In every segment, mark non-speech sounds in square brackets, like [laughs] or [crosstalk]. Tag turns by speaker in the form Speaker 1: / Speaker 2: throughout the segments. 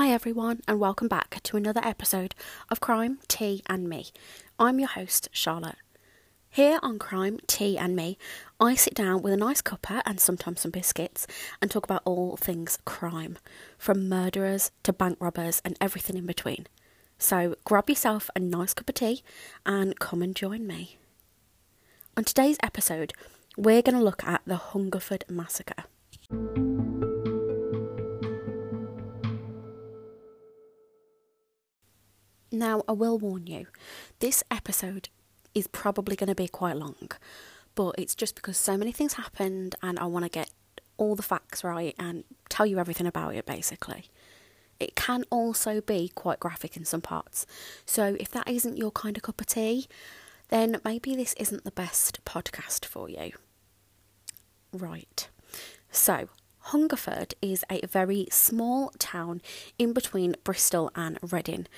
Speaker 1: Hi, everyone, and welcome back to another episode of Crime, Tea, and Me. I'm your host, Charlotte. Here on Crime, Tea, and Me, I sit down with a nice cuppa and sometimes some biscuits and talk about all things crime, from murderers to bank robbers and everything in between. So grab yourself a nice cup of tea and come and join me. On today's episode, we're going to look at the Hungerford Massacre. Now, I will warn you, this episode is probably going to be quite long, but it's just because so many things happened and I want to get all the facts right and tell you everything about it basically. It can also be quite graphic in some parts, so if that isn't your kind of cup of tea, then maybe this isn't the best podcast for you. Right, so Hungerford is a very small town in between Bristol and Reading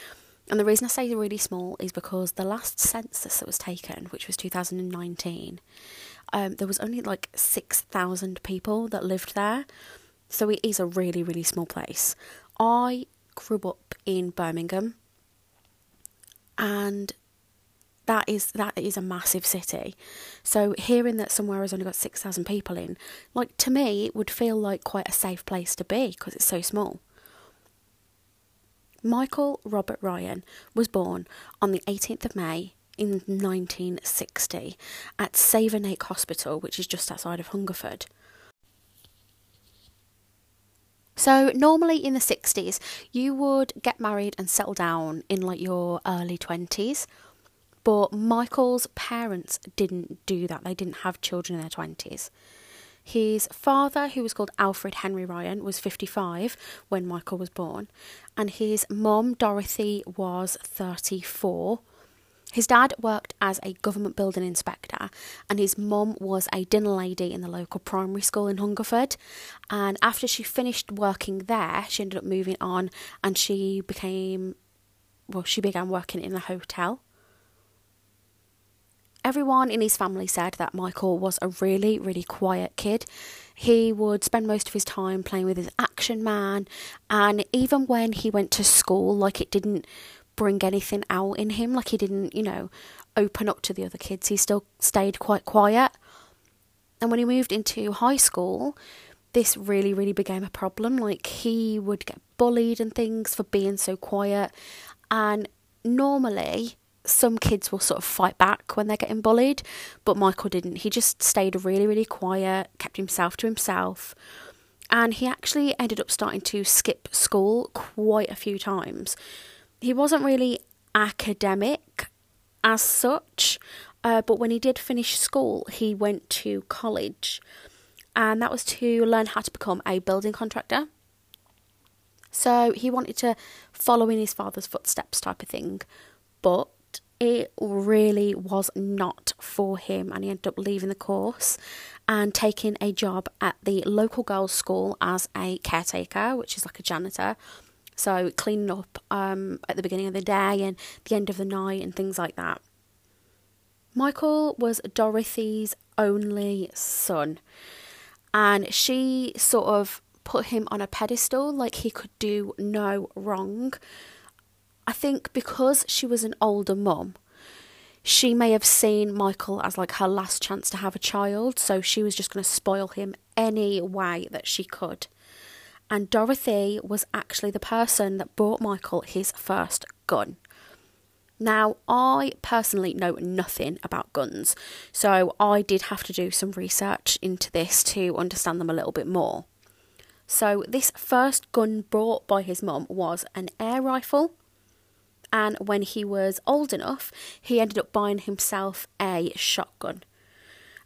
Speaker 1: and the reason I say really small is because the last census that was taken, which was 2019, um, there was only like 6,000 people that lived there. So it is a really, really small place. I grew up in Birmingham and that is that is a massive city. So hearing that somewhere has only got 6,000 people in, like to me it would feel like quite a safe place to be because it's so small. Michael Robert Ryan was born on the 18th of May in 1960 at Savernake Hospital, which is just outside of Hungerford. So, normally in the 60s, you would get married and settle down in like your early 20s. But Michael's parents didn't do that. They didn't have children in their 20s. His father, who was called Alfred Henry Ryan, was 55 when Michael was born, and his mum, Dorothy, was 34. His dad worked as a government building inspector, and his mum was a dinner lady in the local primary school in Hungerford. And after she finished working there, she ended up moving on and she became, well, she began working in a hotel. Everyone in his family said that Michael was a really, really quiet kid. He would spend most of his time playing with his action man, and even when he went to school, like it didn't bring anything out in him, like he didn't, you know, open up to the other kids, he still stayed quite quiet. And when he moved into high school, this really, really became a problem. Like he would get bullied and things for being so quiet, and normally some kids will sort of fight back when they're getting bullied, but Michael didn't. He just stayed really, really quiet, kept himself to himself, and he actually ended up starting to skip school quite a few times. He wasn't really academic as such, uh, but when he did finish school, he went to college, and that was to learn how to become a building contractor. So he wanted to follow in his father's footsteps, type of thing, but it really was not for him, and he ended up leaving the course and taking a job at the local girls' school as a caretaker, which is like a janitor. So cleaning up um, at the beginning of the day and the end of the night and things like that. Michael was Dorothy's only son, and she sort of put him on a pedestal like he could do no wrong. I think because she was an older mum, she may have seen Michael as like her last chance to have a child, so she was just going to spoil him any way that she could. And Dorothy was actually the person that bought Michael his first gun. Now, I personally know nothing about guns, so I did have to do some research into this to understand them a little bit more. So, this first gun bought by his mum was an air rifle and when he was old enough, he ended up buying himself a shotgun.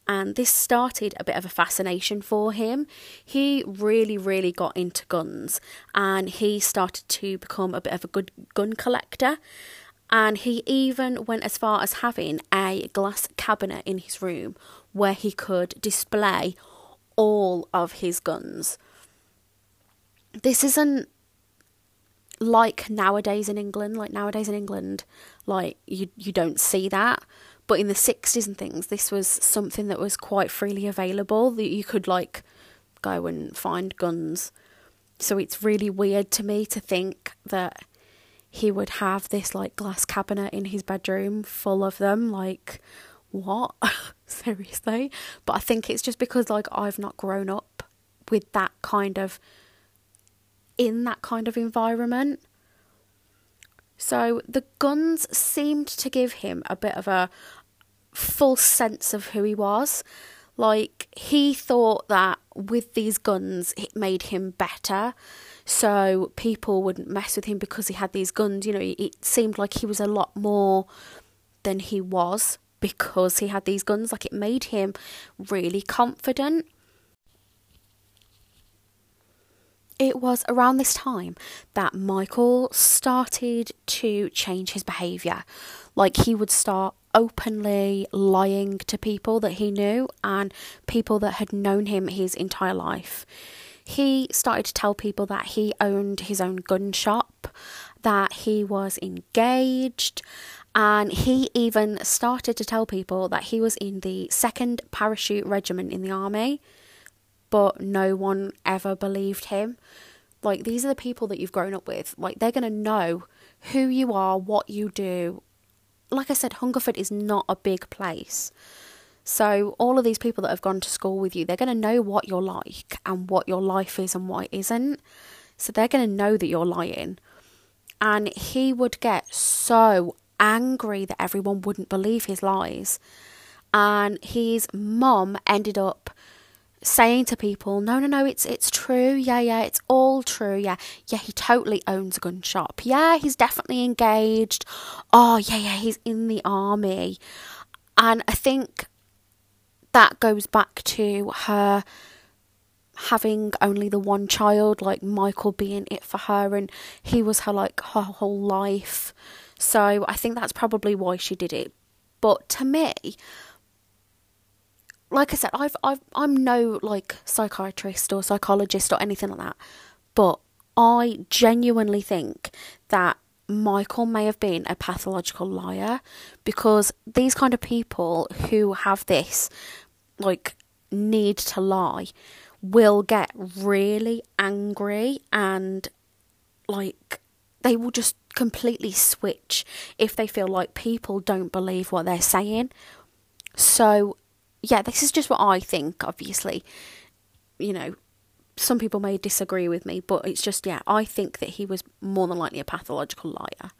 Speaker 1: And this started a bit of a fascination for him. He really, really got into guns and he started to become a bit of a good gun collector. And he even went as far as having a glass cabinet in his room where he could display all of his guns. This isn't like nowadays in England, like nowadays in England, like you you don't see that. But in the sixties and things, this was something that was quite freely available that you could like go and find guns. So it's really weird to me to think that he would have this like glass cabinet in his bedroom full of them. Like, what? [laughs] Seriously? But I think it's just because like I've not grown up with that kind of in that kind of environment. So the guns seemed to give him a bit of a full sense of who he was. Like he thought that with these guns it made him better. So people wouldn't mess with him because he had these guns. You know, it seemed like he was a lot more than he was because he had these guns. Like it made him really confident. It was around this time that Michael started to change his behaviour. Like he would start openly lying to people that he knew and people that had known him his entire life. He started to tell people that he owned his own gun shop, that he was engaged, and he even started to tell people that he was in the 2nd Parachute Regiment in the army, but no one ever believed him. Like, these are the people that you've grown up with. Like, they're going to know who you are, what you do, like I said, Hungerford is not a big place. So, all of these people that have gone to school with you, they're going to know what you're like and what your life is and what it isn't. So, they're going to know that you're lying. And he would get so angry that everyone wouldn't believe his lies. And his mum ended up saying to people, "No, no, no, it's it's true. Yeah, yeah, it's all true. Yeah, yeah, he totally owns a gun shop. Yeah, he's definitely engaged. Oh, yeah, yeah, he's in the army." And I think that goes back to her having only the one child, like Michael being it for her, and he was her like her whole life. So I think that's probably why she did it. But to me, like I said, I've, I've I'm no like psychiatrist or psychologist or anything like that, but I genuinely think that Michael may have been a pathological liar because these kind of people who have this like need to lie will get really angry and like they will just completely switch if they feel like people don't believe what they're saying. So yeah, this is just what I think, obviously. You know, some people may disagree with me, but it's just, yeah, I think that he was more than likely a pathological liar.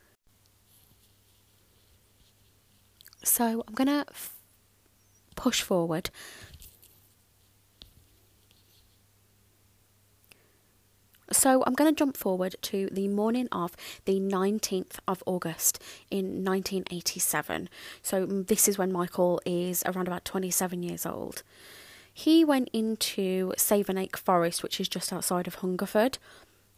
Speaker 1: So I'm going to f- push forward So I'm going to jump forward to the morning of the 19th of August in 1987. So this is when Michael is around about 27 years old. He went into Savernake Forest, which is just outside of Hungerford,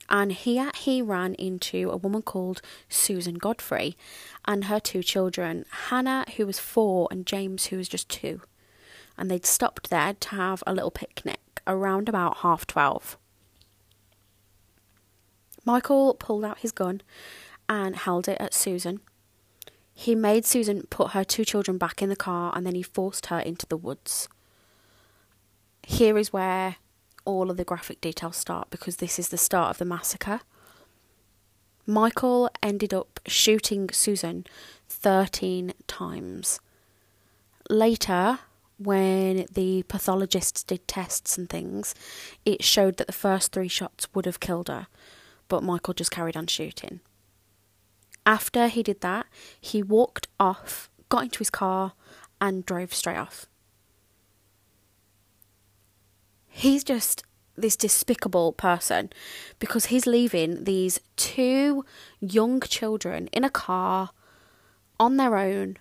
Speaker 1: and here he ran into a woman called Susan Godfrey and her two children, Hannah, who was four, and James, who was just two. And they'd stopped there to have a little picnic around about half twelve. Michael pulled out his gun and held it at Susan. He made Susan put her two children back in the car and then he forced her into the woods. Here is where all of the graphic details start because this is the start of the massacre. Michael ended up shooting Susan 13 times. Later, when the pathologists did tests and things, it showed that the first three shots would have killed her, but Michael just carried on shooting. After he did that, he walked off, got into his car, and drove straight off. He's just this despicable person because he's leaving these two young children in a car on their own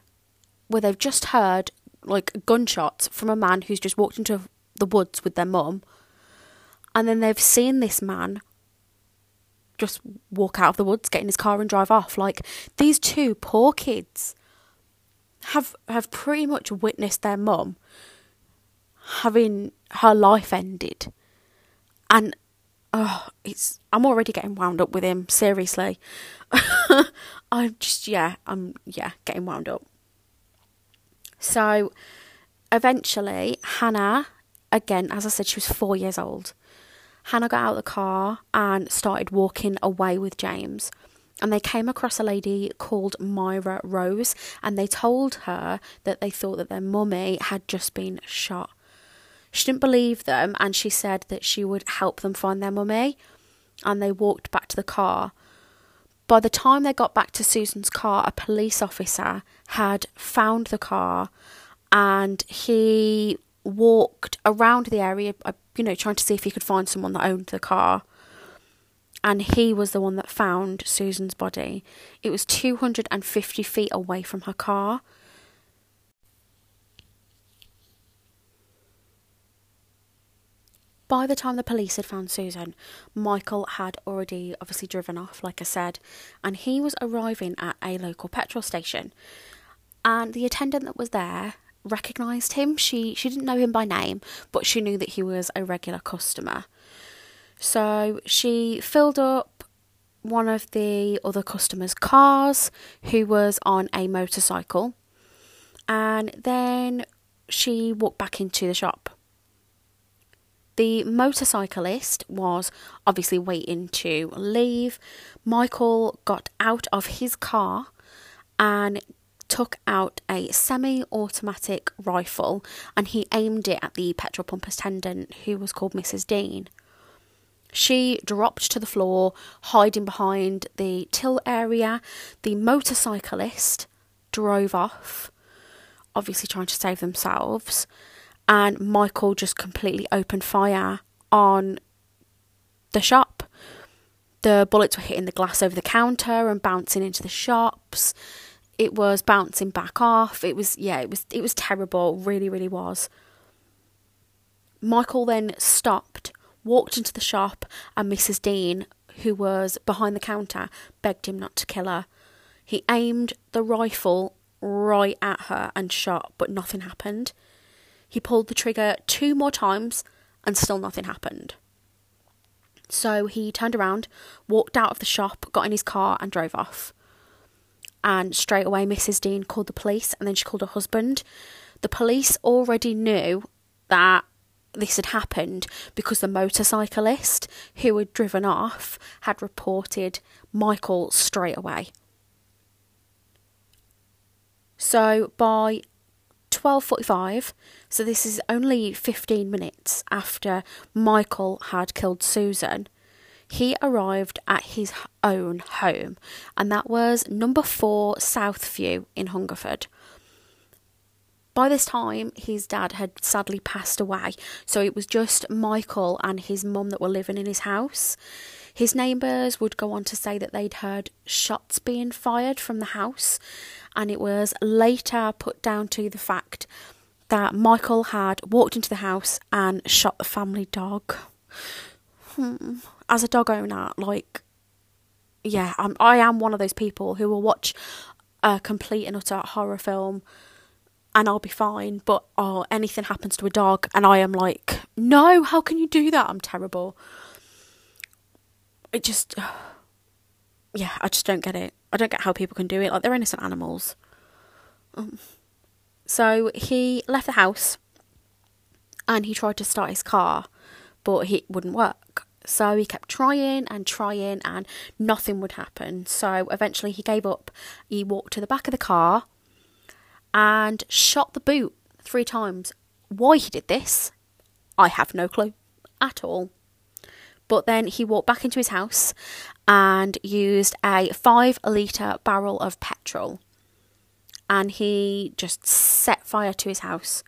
Speaker 1: where they've just heard like gunshots from a man who's just walked into the woods with their mum and then they've seen this man just walk out of the woods, get in his car and drive off. Like these two poor kids have have pretty much witnessed their mum having her life ended. And oh, it's I'm already getting wound up with him, seriously. [laughs] I'm just yeah, I'm yeah, getting wound up. So eventually Hannah again, as I said, she was four years old. Hannah got out of the car and started walking away with James. And they came across a lady called Myra Rose, and they told her that they thought that their mummy had just been shot. She didn't believe them, and she said that she would help them find their mummy. And they walked back to the car. By the time they got back to Susan's car, a police officer had found the car and he walked around the area, uh, you know, trying to see if he could find someone that owned the car. And he was the one that found Susan's body. It was 250 feet away from her car. By the time the police had found Susan, Michael had already obviously driven off, like I said, and he was arriving at a local petrol station. And the attendant that was there recognised him. She she didn't know him by name, but she knew that he was a regular customer. So she filled up one of the other customers' cars who was on a motorcycle, and then she walked back into the shop. The motorcyclist was obviously waiting to leave. Michael got out of his car and took out a semi automatic rifle and he aimed it at the petrol pump attendant who was called Mrs. Dean. She dropped to the floor, hiding behind the till area. The motorcyclist drove off, obviously trying to save themselves and Michael just completely opened fire on the shop. The bullets were hitting the glass over the counter and bouncing into the shops. It was bouncing back off. It was yeah, it was it was terrible, really really was. Michael then stopped, walked into the shop, and Mrs. Dean, who was behind the counter, begged him not to kill her. He aimed the rifle right at her and shot, but nothing happened. He pulled the trigger two more times and still nothing happened. So he turned around, walked out of the shop, got in his car, and drove off. And straight away, Mrs. Dean called the police and then she called her husband. The police already knew that this had happened because the motorcyclist who had driven off had reported Michael straight away. So by 12:45 so this is only 15 minutes after Michael had killed Susan he arrived at his own home and that was number 4 Southview in Hungerford by this time his dad had sadly passed away so it was just Michael and his mum that were living in his house his neighbours would go on to say that they'd heard shots being fired from the house, and it was later put down to the fact that Michael had walked into the house and shot the family dog. Hmm. As a dog owner, like, yeah, I'm, I am one of those people who will watch a complete and utter horror film and I'll be fine, but oh, anything happens to a dog, and I am like, no, how can you do that? I'm terrible. It just [sighs] yeah i just don't get it. I don't get how people can do it. Like they're innocent animals. Um, so he left the house and he tried to start his car but it wouldn't work so he kept trying and trying and nothing would happen. So eventually he gave up. He walked to the back of the car and shot the boot three times. Why he did this i have no clue at all. But then he walked back into his house and used a five litre barrel of petrol. And he just set fire to his house.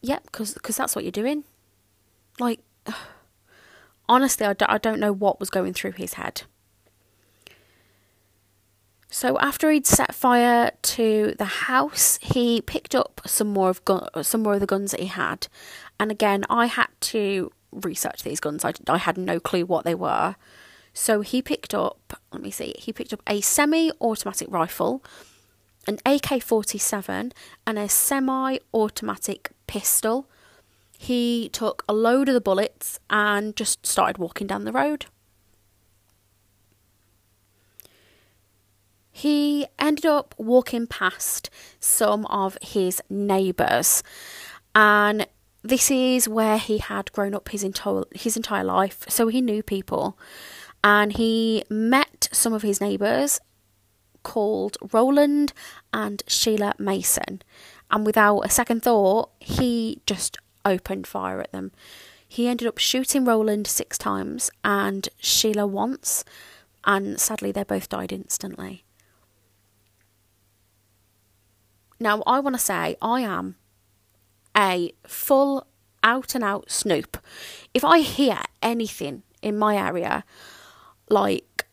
Speaker 1: Yep, because cause that's what you're doing. Like, [sighs] honestly, I don't know what was going through his head. So after he'd set fire to the house, he picked up some more of some more of the guns that he had, and again, I had to research these guns. I, I had no clue what they were. So he picked up, let me see, he picked up a semi automatic rifle, an AK 47, and a semi automatic pistol. He took a load of the bullets and just started walking down the road. he ended up walking past some of his neighbours and this is where he had grown up his entire his entire life, so he knew people, and he met some of his neighbours called Roland and Sheila Mason, and without a second thought, he just opened fire at them. He ended up shooting Roland six times and Sheila once, and sadly, they both died instantly. Now, I want to say I am a full out and out snoop. If I hear anything in my area, like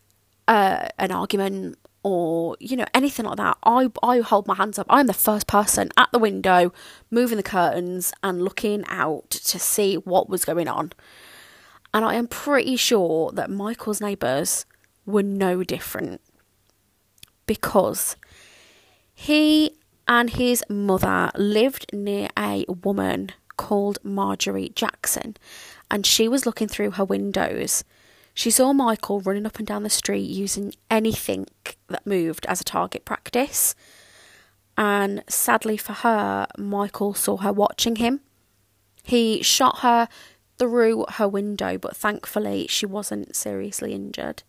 Speaker 1: uh, an argument or you know anything like that, I I hold my hands up. I'm the first person at the window, moving the curtains and looking out to see what was going on. And I am pretty sure that Michael's neighbours were no different because he and his mother lived near a woman called Marjorie Jackson, and she was looking through her windows. She saw Michael running up and down the street using anything that moved as a target practice. And sadly for her, Michael saw her watching him. He shot her through her window, but thankfully she wasn't seriously injured.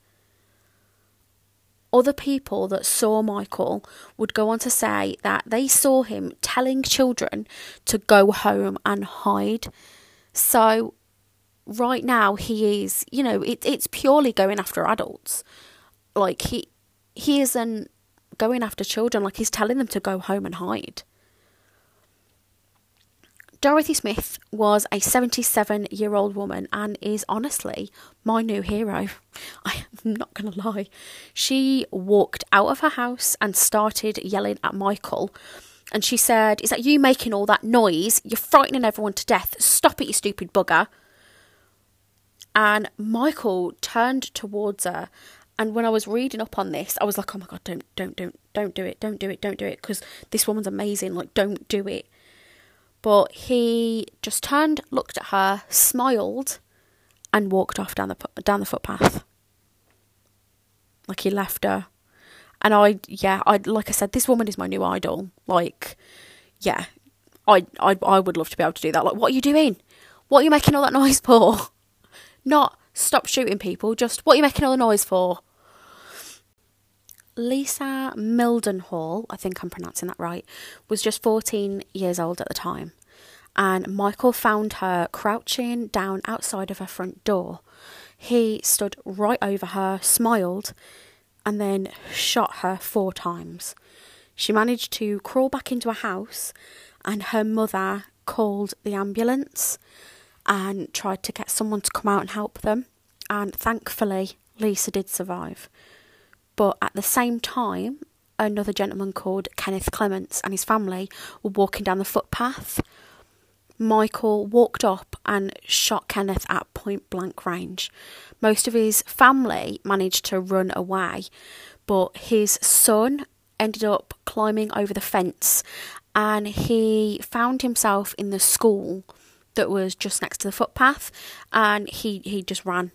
Speaker 1: Other people that saw Michael would go on to say that they saw him telling children to go home and hide. So, right now, he is, you know, it, it's purely going after adults. Like, he, he isn't going after children, like, he's telling them to go home and hide. Dorothy Smith was a 77 year old woman and is honestly my new hero. [laughs] I am not going to lie. She walked out of her house and started yelling at Michael. And she said, Is that you making all that noise? You're frightening everyone to death. Stop it, you stupid bugger. And Michael turned towards her. And when I was reading up on this, I was like, Oh my God, don't, don't, don't, don't do it. Don't do it. Don't do it. Because this woman's amazing. Like, don't do it but he just turned, looked at her, smiled, and walked off down the down the footpath. Like he left her, and I, yeah, I like I said, this woman is my new idol. Like, yeah, I, I, I would love to be able to do that. Like, what are you doing? What are you making all that noise for? [laughs] Not stop shooting people. Just what are you making all the noise for? Lisa Mildenhall, I think I'm pronouncing that right, was just 14 years old at the time, and Michael found her crouching down outside of her front door. He stood right over her, smiled, and then shot her four times. She managed to crawl back into a house, and her mother called the ambulance and tried to get someone to come out and help them. And thankfully, Lisa did survive. But at the same time, another gentleman called Kenneth Clements and his family were walking down the footpath. Michael walked up and shot Kenneth at point blank range. Most of his family managed to run away, but his son ended up climbing over the fence and he found himself in the school that was just next to the footpath and he, he just ran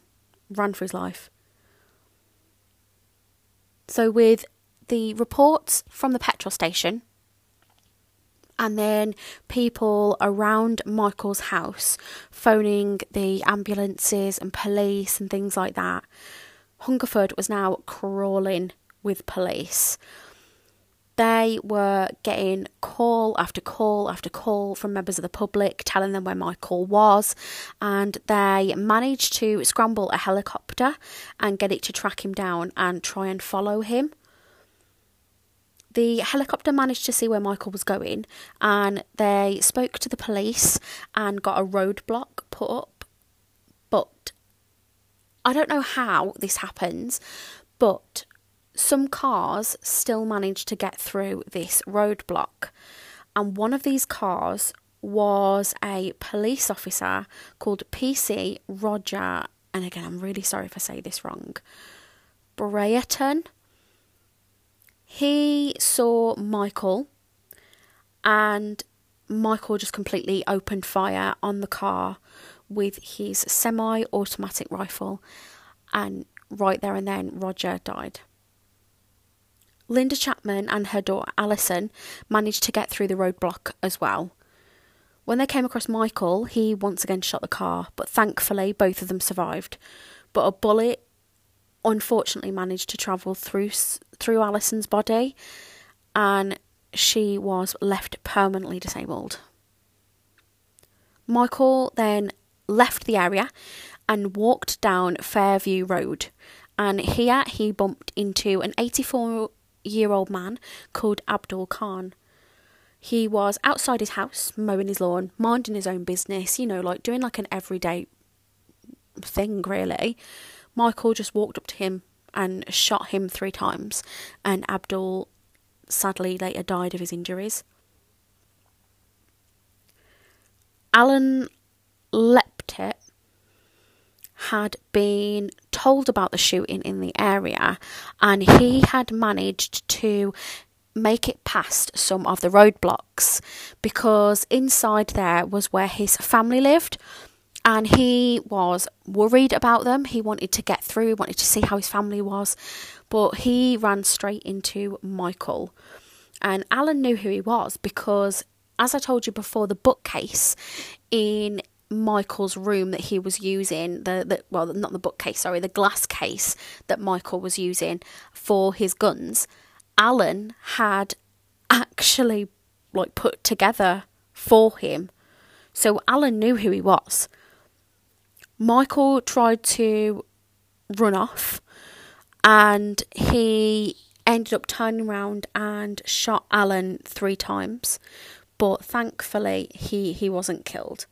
Speaker 1: ran for his life. So, with the reports from the petrol station, and then people around Michael's house phoning the ambulances and police and things like that, Hungerford was now crawling with police. They were getting call after call after call from members of the public telling them where Michael was, and they managed to scramble a helicopter and get it to track him down and try and follow him. The helicopter managed to see where Michael was going and they spoke to the police and got a roadblock put up. But I don't know how this happens, but some cars still managed to get through this roadblock. And one of these cars was a police officer called PC Roger, and again, I'm really sorry if I say this wrong, Brereton. He saw Michael, and Michael just completely opened fire on the car with his semi automatic rifle, and right there and then, Roger died. Linda Chapman and her daughter Alison managed to get through the roadblock as well. When they came across Michael, he once again shot the car, but thankfully both of them survived. But a bullet unfortunately managed to travel through through Alison's body and she was left permanently disabled. Michael then left the area and walked down Fairview Road. And here he bumped into an 84 year old man called Abdul Khan. He was outside his house, mowing his lawn, minding his own business, you know, like doing like an everyday thing, really. Michael just walked up to him and shot him three times, and Abdul sadly later died of his injuries. Alan Lepetit had been told about the shooting in the area and he had managed to make it past some of the roadblocks because inside there was where his family lived and he was worried about them. He wanted to get through, he wanted to see how his family was, but he ran straight into Michael. And Alan knew who he was because, as I told you before, the bookcase in Michael's room that he was using, the, the well, not the bookcase, sorry, the glass case that Michael was using for his guns, Alan had actually like put together for him. So Alan knew who he was. Michael tried to run off and he ended up turning around and shot Alan three times, but thankfully he, he wasn't killed.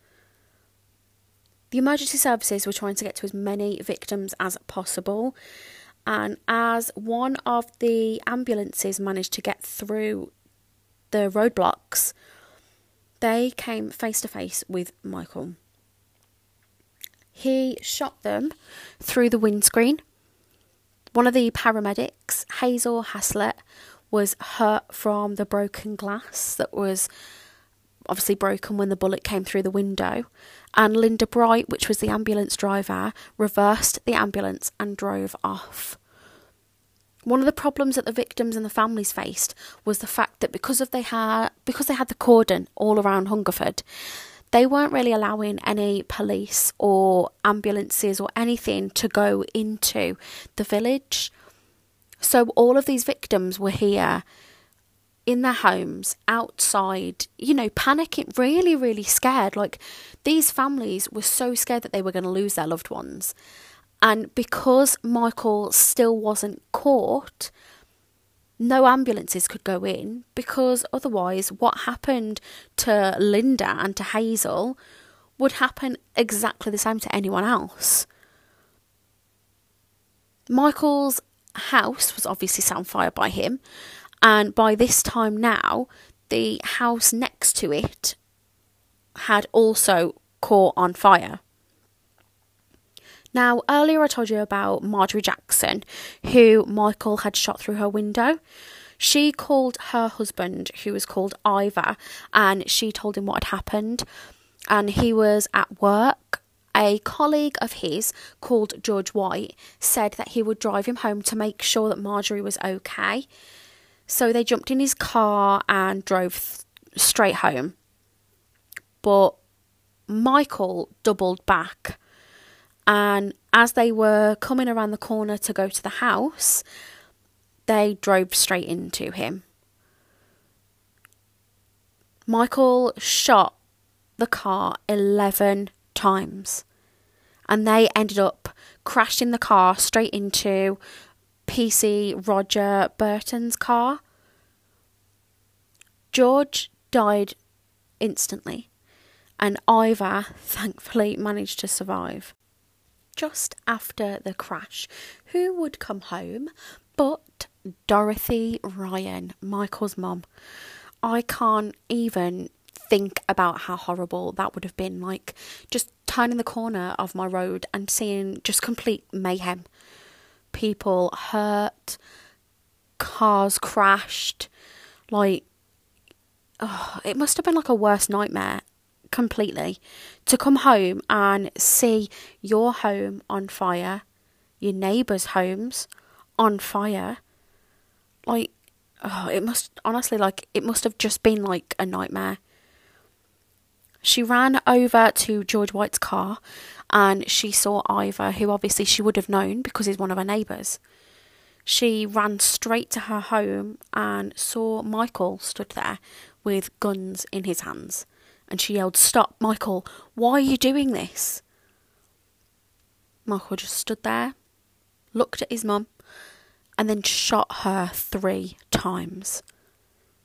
Speaker 1: The emergency services were trying to get to as many victims as possible, and as one of the ambulances managed to get through the roadblocks, they came face to face with Michael. He shot them through the windscreen one of the paramedics, Hazel Haslett, was hurt from the broken glass that was obviously broken when the bullet came through the window. And Linda Bright, which was the ambulance driver, reversed the ambulance and drove off. One of the problems that the victims and the families faced was the fact that because of they had because they had the cordon all around Hungerford, they weren't really allowing any police or ambulances or anything to go into the village. So all of these victims were here in their homes, outside, you know, panicking, really, really scared. Like these families were so scared that they were going to lose their loved ones. And because Michael still wasn't caught, no ambulances could go in because otherwise, what happened to Linda and to Hazel would happen exactly the same to anyone else. Michael's house was obviously set on fire by him, and by this time now, the house next to it had also caught on fire. Now, earlier I told you about Marjorie Jackson, who Michael had shot through her window. She called her husband, who was called Ivor, and she told him what had happened. And he was at work. A colleague of his called George White said that he would drive him home to make sure that Marjorie was okay. So they jumped in his car and drove th- straight home. But Michael doubled back and as they were coming around the corner to go to the house, they drove straight into him. Michael shot the car 11 times and they ended up crashing the car straight into PC Roger Burton's car. George died instantly, and Ivor [laughs] thankfully managed to survive just after the crash. Who would come home but Dorothy Ryan, Michael's mum? I can't even think about how horrible that would have been. Like, just turning the corner of my road and seeing just complete mayhem. People hurt, cars crashed. Like, oh, it must have been like a worst nightmare completely. To come home and see your home on fire, your neighbours' homes on fire, like, oh, it must honestly, like, it must have just been like a nightmare. She ran over to George White's car and she saw Ivor, who obviously she would have known because he's one of her neighbours. She ran straight to her home and saw Michael stood there with guns in his hands. And she yelled, Stop, Michael, why are you doing this? Michael just stood there, looked at his mum, and then shot her three times.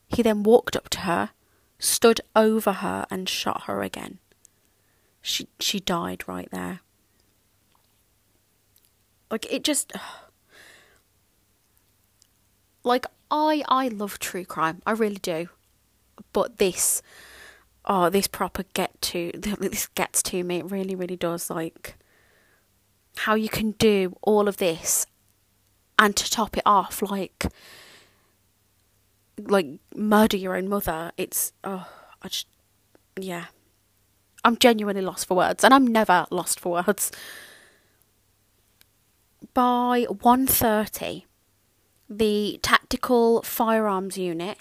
Speaker 1: He then walked up to her, stood over her, and shot her again. She she died right there. Like it just [sighs] like I I love true crime. I really do. But this oh, this proper get to [laughs] this gets to me. It really really does like how you can do all of this and to top it off like like murder your own mother it's oh i just yeah i'm genuinely lost for words and i'm never lost for words by 1.30 the tactical firearms unit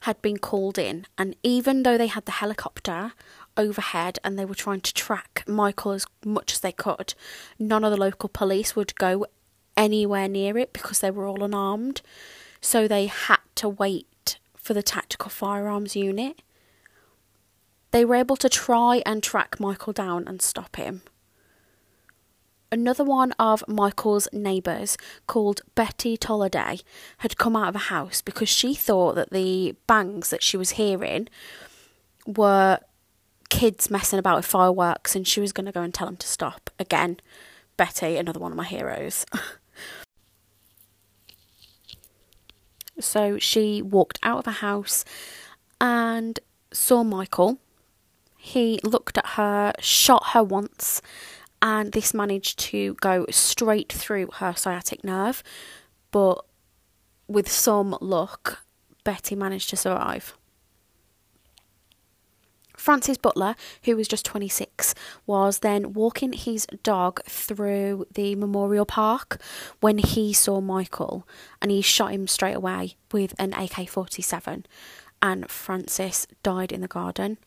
Speaker 1: had been called in and even though they had the helicopter overhead and they were trying to track Michael as much as they could. None of the local police would go anywhere near it because they were all unarmed. So they had to wait for the tactical firearms unit. They were able to try and track Michael down and stop him. Another one of Michael's neighbours, called Betty Tolladay, had come out of a house because she thought that the bangs that she was hearing were kids messing about with fireworks and she was going to go and tell them to stop. Again, Betty, another one of my heroes. [laughs] so she walked out of a house and saw Michael. He looked at her, shot her once, and this managed to go straight through her sciatic nerve. But with some luck, Betty managed to survive. Francis Butler, who was just 26, was then walking his dog through the memorial park when he saw Michael and he shot him straight away with an AK 47. And Francis died in the garden.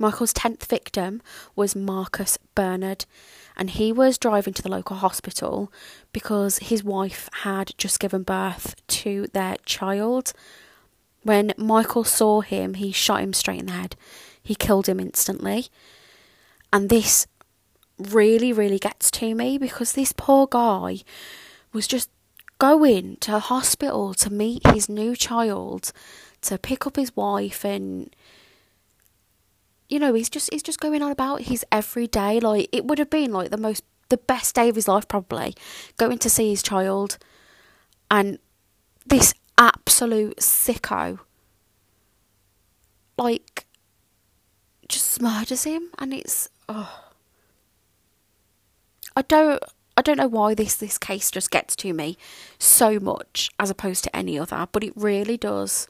Speaker 1: Michael's 10th victim was Marcus Bernard, and he was driving to the local hospital because his wife had just given birth to their child when Michael saw him, he shot him straight in the head. He killed him instantly. And this really, really gets to me because this poor guy was just going to hospital to meet his new child, to pick up his wife and you know, he's just he's just going on about his everyday like it would have been like the most the best day of his life probably going to see his child and this absolute sicko like just murders him and it's oh I don't I don't know why this this case just gets to me so much as opposed to any other, but it really does.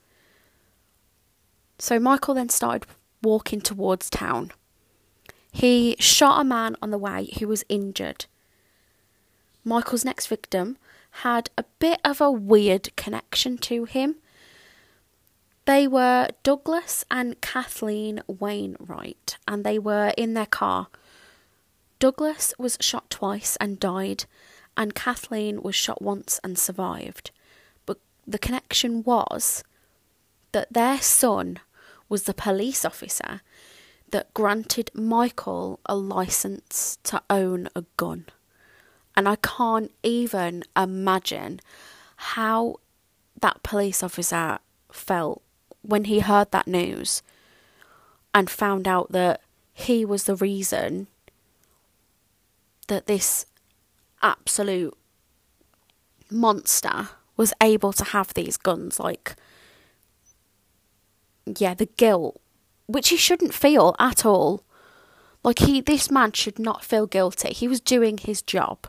Speaker 1: So Michael then started walking towards town. He shot a man on the way who was injured. Michael's next victim had a bit of a weird connection to him. They were Douglas and Kathleen Wainwright, and they were in their car. Douglas was shot twice and died, and Kathleen was shot once and survived. But the connection was that their son was the police officer that granted Michael a license to own a gun. And I can't even imagine how that police officer felt when he heard that news and found out that he was the reason that this absolute monster was able to have these guns like yeah the guilt which he shouldn't feel at all like he this man should not feel guilty he was doing his job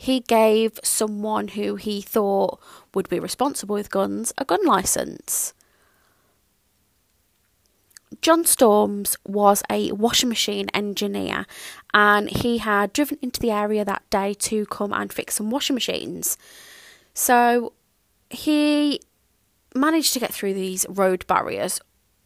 Speaker 1: he gave someone who he thought would be responsible with guns a gun license. John Storms was a washing machine engineer and he had driven into the area that day to come and fix some washing machines. So he managed to get through these road barriers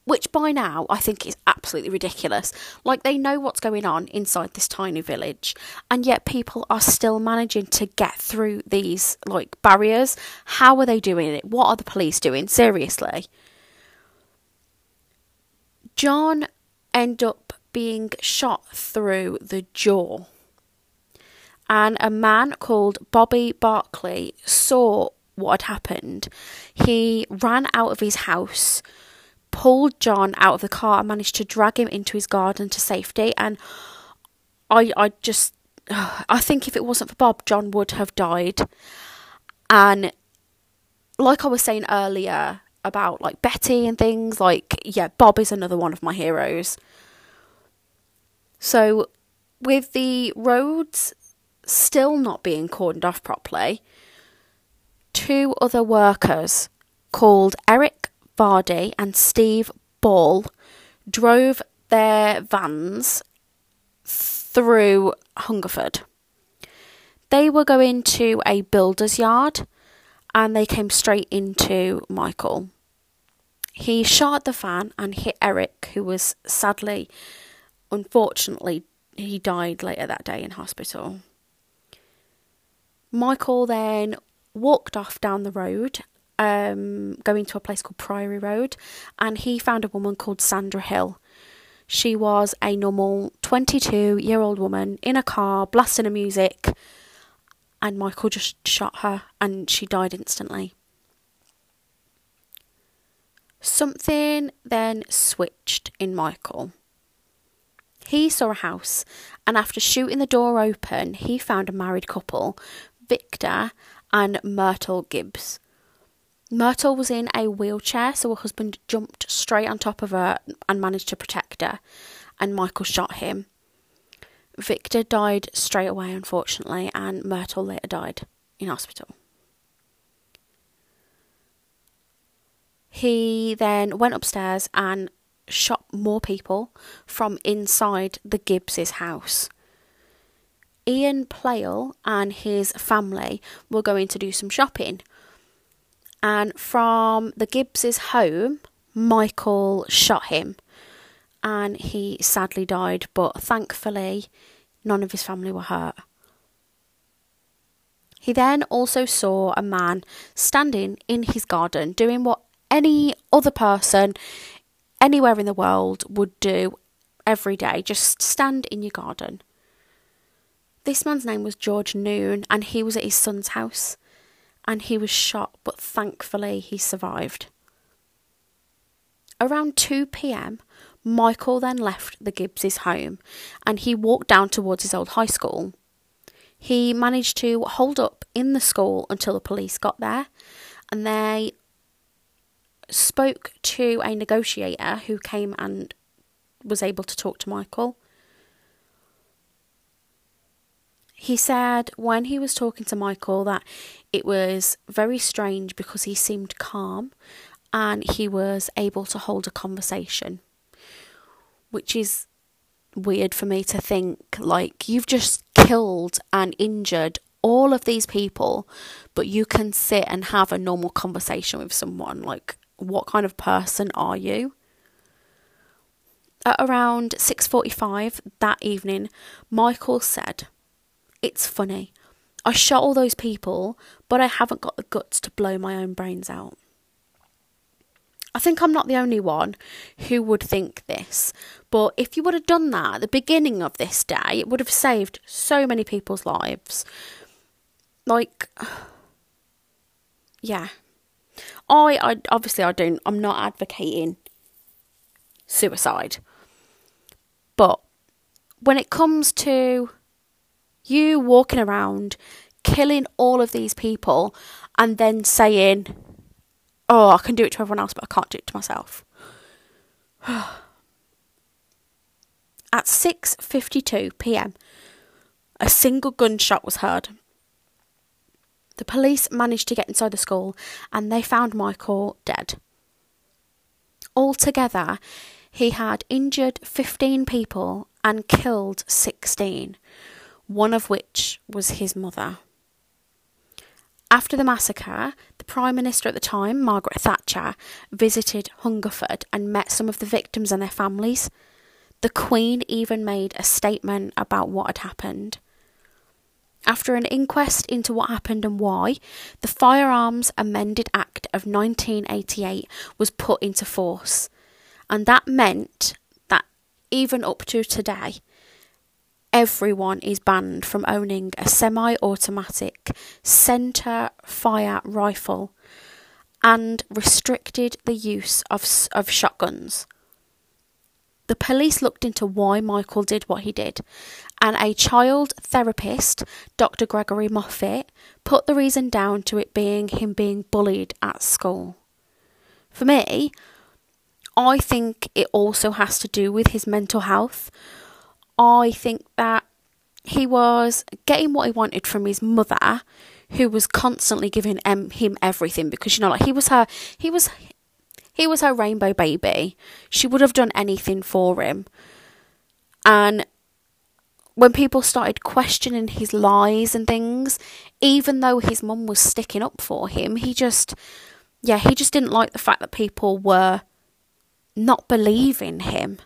Speaker 1: which by now I think is absolutely ridiculous. Like they know what's going on inside this tiny village, and yet people are still managing to get through these like barriers. How are they doing it? What are the police doing? Seriously. John end up being shot through the jaw. And a man called Bobby Barkley saw what had happened. He ran out of his house pulled John out of the car and managed to drag him into his garden to safety. And I, I just, [sighs] I think if it wasn't for Bob, John would have died. And like I was saying earlier about like Betty and things, like, yeah, Bob is another one of my heroes. So, with the roads still not being cordoned off properly, two other workers called Eric Vardy and Steve Ball drove their vans through Hungerford. They were going to a builder's yard and they came straight into Michael. He shot the van and hit Eric, who was sadly, unfortunately, he died later that day in hospital. Michael then walked off down the road um, going to a place called Priory Road, and he found a woman called Sandra Hill. She was a normal 22 year old woman in a car, blasting her music, and Michael just shot her and she died instantly. Something then switched in Michael. He saw a house, and after shooting the door open, he found a married couple, Victor and Myrtle Gibbs. Myrtle was in a wheelchair, so her husband jumped straight on top of her and managed to protect her, and Michael shot him. Victor died straight away, unfortunately, and Myrtle later died in hospital. He then went upstairs and shot more people from inside the Gibbses' house. Ian Playle and his family were going to do some shopping and from the Gibbs's home, Michael shot him and he sadly died, but thankfully, none of his family were hurt. He then also saw a man standing in his garden doing what any other person anywhere in the world would do every day just stand in your garden. This man's name was George Noon, and he was at his son's house and he was shot, but thankfully he survived. Around 2 pm, Michael then left the Gibbses' home and he walked down towards his old high school. He managed to hold up in the school until the police got there and they spoke to a negotiator who came and was able to talk to Michael. He said when he was talking to Michael that it was very strange because he seemed calm and he was able to hold a conversation, which is weird for me to think like you've just killed and injured all of these people, but you can sit and have a normal conversation with someone. Like, what kind of person are you? At around 6:45 that evening, Michael said it's funny. I shot all those people, but I haven't got the guts to blow my own brains out. I think I'm not the only one who would think this, but if you would have done that at the beginning of this day, it would have saved so many people's lives. Like, [sighs] yeah. I, I obviously I don't I'm not advocating suicide. But when it comes to you walking around, killing all of these people, and then saying, Oh, I can do it to everyone else, but I can't do it to myself. [sighs] At 6:52 p.m., a single gunshot was heard. The police managed to get inside the school and they found Michael dead. Altogether, he had injured 15 people and killed 16, one of which was his mother. After the massacre, the Prime Minister at the time, Margaret Thatcher, visited Hungerford and met some of the victims and their families. The Queen even made a statement about what had happened. After an inquest into what happened and why, the Firearms Amended Act of 1988 was put into force. And that meant that even up to today, everyone is banned from owning a semi automatic centre fire rifle and restricted the use of, of shotguns. The police looked into why Michael did what he did, and a child therapist, Dr. Gregory Moffat, put the reason down to it being him being bullied at school. For me, I think it also has to do with his mental health. I think that he was getting what he wanted from his mother, who was constantly giving him everything because you know, like he was her, he was, he was her rainbow baby. She would have done anything for him, and when people started questioning his lies and things, even though his mum was sticking up for him, he just, yeah, he just didn't like the fact that people were not believing him.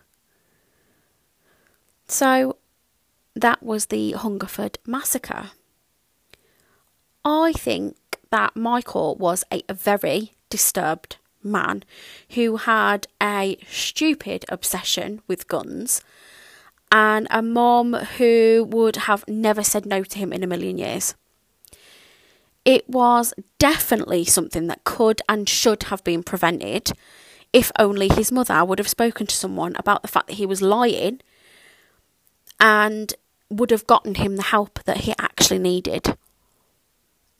Speaker 1: So that was the Hungerford massacre. I think that Michael was a, very disturbed man who had a stupid obsession with guns and a mom who would have never said no to him in a million years. It was definitely something that could and should have been prevented if only his mother would have spoken to someone about the fact that he was lying and would have gotten him the help that he actually needed.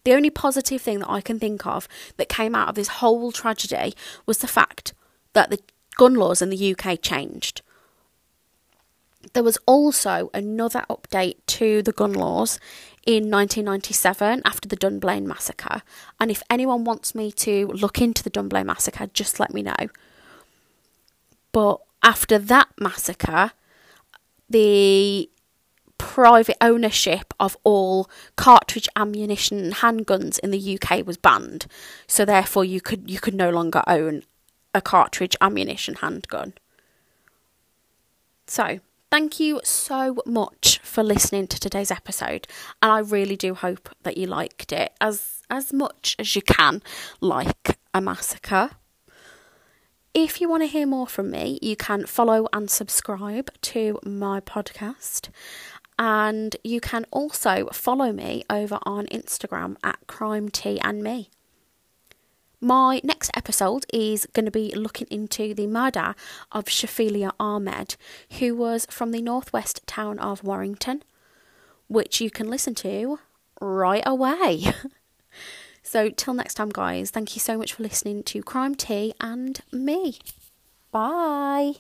Speaker 1: The only positive thing that I can think of that came out of this whole tragedy was the fact that the gun laws in the UK changed. There was also another update to the gun laws in 1997 after the Dunblane massacre. And if anyone wants me to look into the Dunblane massacre, just let me know. But after that massacre, the private ownership of all cartridge ammunition and handguns in the UK was banned. So therefore you could you could no longer own a cartridge ammunition handgun. So, thank you so much for listening to today's episode and I really do hope that you liked it as as much as you can like a massacre. If you want to hear more from me, you can follow and subscribe to my podcast. And you can also follow me over on Instagram at Crime Tea and Me. My next episode is going to be looking into the murder of Shafilea Ahmed, who was from the northwest town of Warrington, which you can listen to right away. [laughs] So, till next time, guys, thank you so much for listening to Crime Tea and me. Bye.